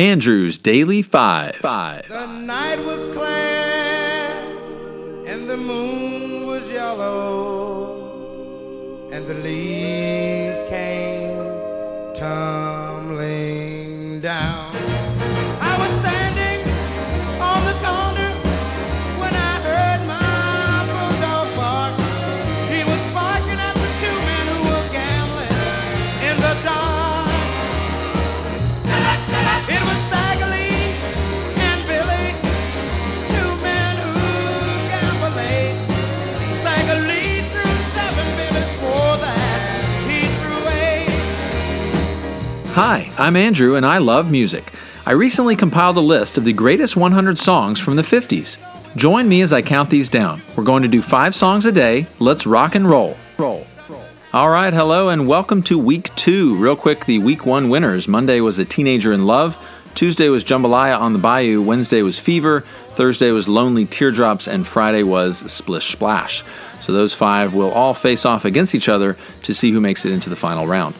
Andrew's Daily Five. Five. The night was clear and the moon was yellow and the leaves came tumbling Hi, I'm Andrew and I love music. I recently compiled a list of the greatest 100 songs from the 50s. Join me as I count these down. We're going to do five songs a day. Let's rock and roll. Roll. All right, hello and welcome to week two. Real quick, the week one winners. Monday was A Teenager in Love. Tuesday was Jambalaya on the Bayou. Wednesday was Fever. Thursday was Lonely Teardrops. And Friday was Splish Splash. So those five will all face off against each other to see who makes it into the final round.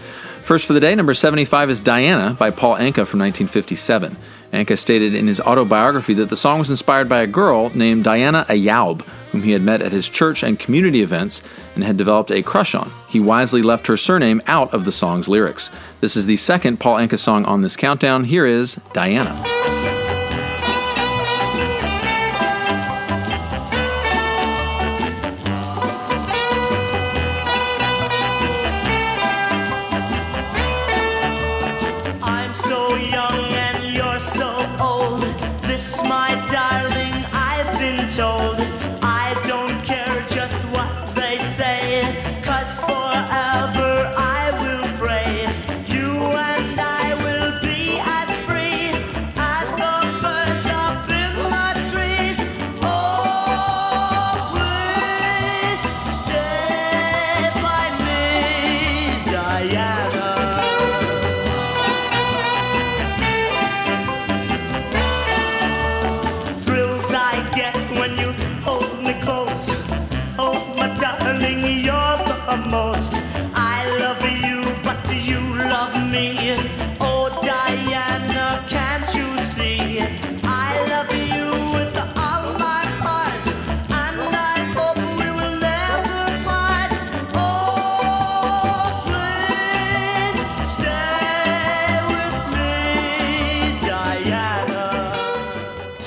First for the day, number 75 is Diana by Paul Anka from 1957. Anka stated in his autobiography that the song was inspired by a girl named Diana Ayoub, whom he had met at his church and community events and had developed a crush on. He wisely left her surname out of the song's lyrics. This is the second Paul Anka song on this countdown. Here is Diana.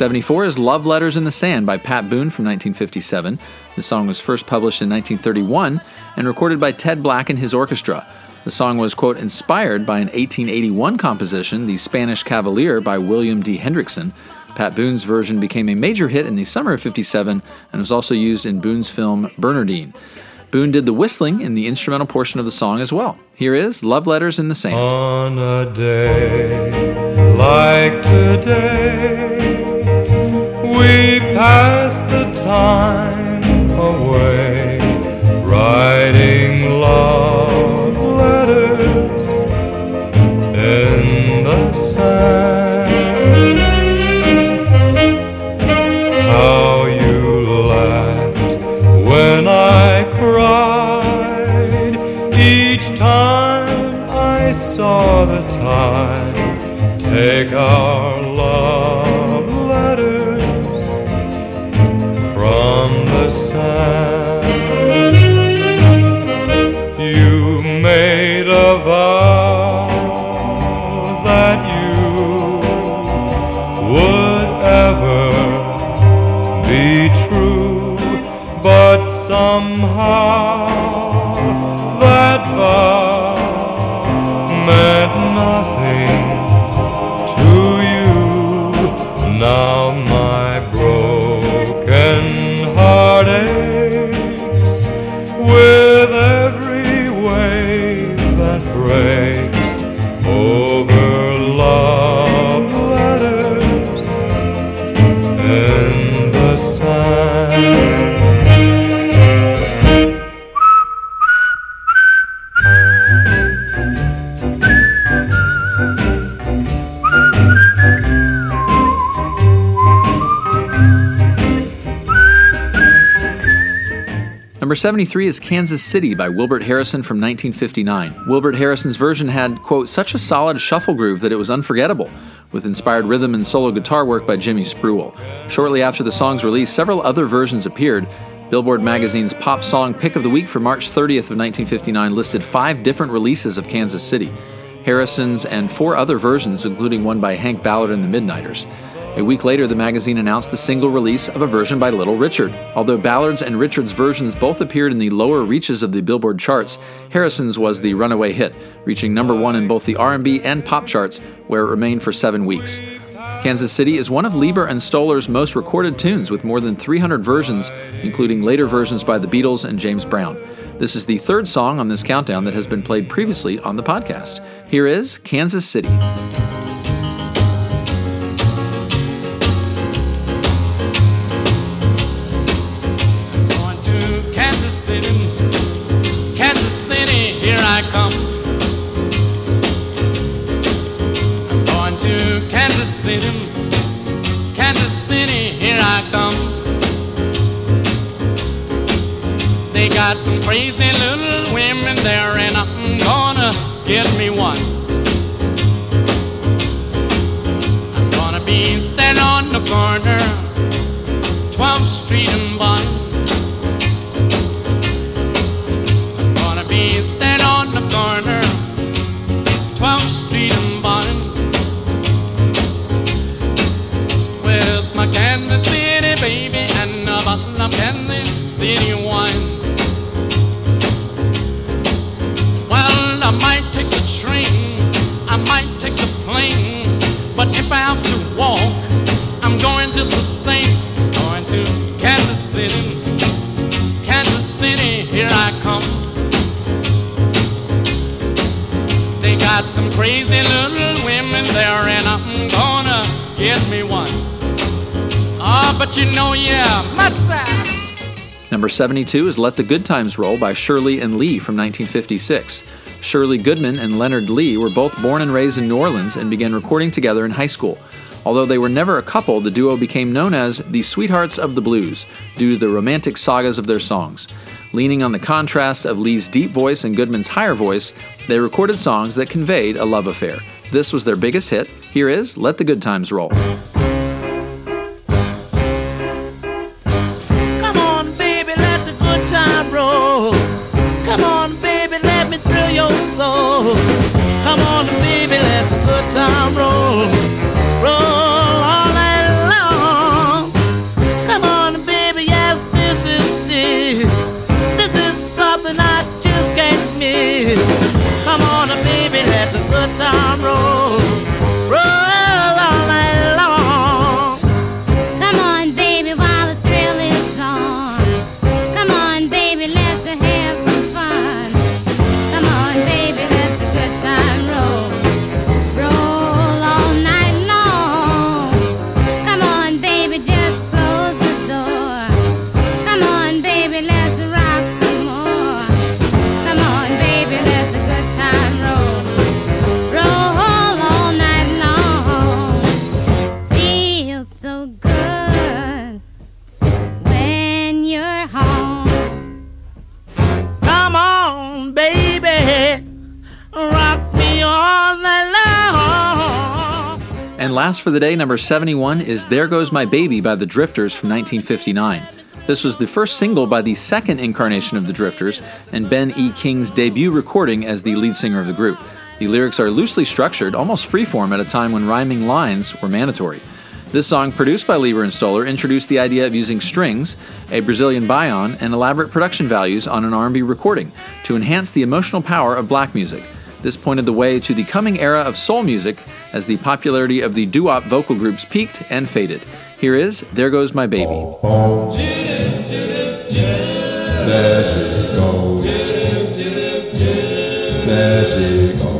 74 is Love Letters in the Sand by Pat Boone from 1957. The song was first published in 1931 and recorded by Ted Black and his orchestra. The song was, quote, inspired by an 1881 composition, The Spanish Cavalier by William D. Hendrickson. Pat Boone's version became a major hit in the summer of 57 and was also used in Boone's film Bernardine. Boone did the whistling in the instrumental portion of the song as well. Here is Love Letters in the Sand. On a day like today, we pass the time away, writing love nothing Number 73 is Kansas City by Wilbert Harrison from 1959. Wilbert Harrison's version had, quote, such a solid shuffle groove that it was unforgettable. with inspired rhythm and solo guitar work by Jimmy Spruill. Shortly after the song's release, several other versions appeared. Billboard magazine's Pop Song Pick of the Week for March 30th of 1959 listed five different releases of Kansas City. Harrison's and four other versions, including one by Hank Ballard and the Midnighters. A week later, the magazine announced the single release of a version by Little Richard. Although Ballard's and Richard's versions both appeared in the lower reaches of the Billboard charts, Harrison's was the runaway hit, reaching number one in both the R&B and pop charts, where it remained for seven weeks. Kansas City is one of Leiber and Stoller's most recorded tunes, with more than 300 versions, including later versions by the Beatles and James Brown. This is the third song on this countdown that has been played previously on the podcast. Here is Kansas City. City, Kansas City, here I come. They got some crazy But you know, yeah. Number 72 is Let the Good Times Roll by Shirley and Lee from 1956. Shirley Goodman and Leonard Lee were both born and raised in New Orleans and began recording together in high school. Although they were never a couple, the duo became known as the Sweethearts of the Blues due to the romantic sagas of their songs. Leaning on the contrast of Lee's deep voice and Goodman's higher voice, they recorded songs that conveyed a love affair. This was their biggest hit. Here is Let the Good Times Roll. For the day, number 71 is There Goes My Baby by the Drifters from 1959. This was the first single by the second incarnation of the Drifters and Ben E. King's debut recording as the lead singer of the group. The lyrics are loosely structured, almost freeform at a time when rhyming lines were mandatory. This song, produced by Leiber and Stoller, introduced the idea of using strings, a Brazilian baion, and elaborate production values on an R&B recording to enhance the emotional power of black music. This pointed the way to the coming era of soul music as the popularity of the doo-wop vocal groups peaked and faded. Here is There Goes My Baby. There she goes. There she goes.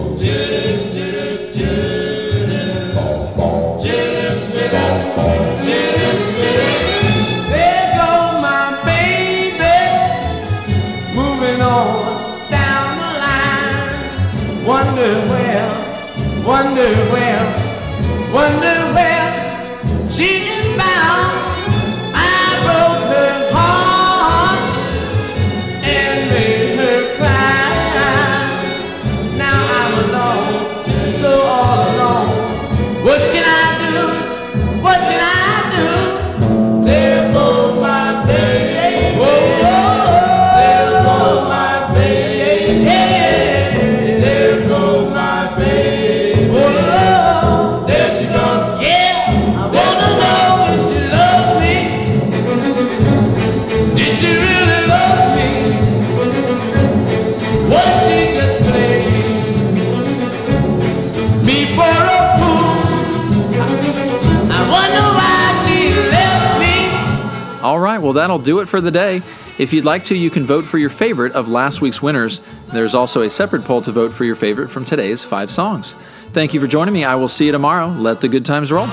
All right, well, that'll do it for the day. If you'd like to, you can vote for your favorite of last week's winners. There's also a separate poll to vote for your favorite from today's five songs. Thank you for joining me. I will see you tomorrow. Let the good times roll.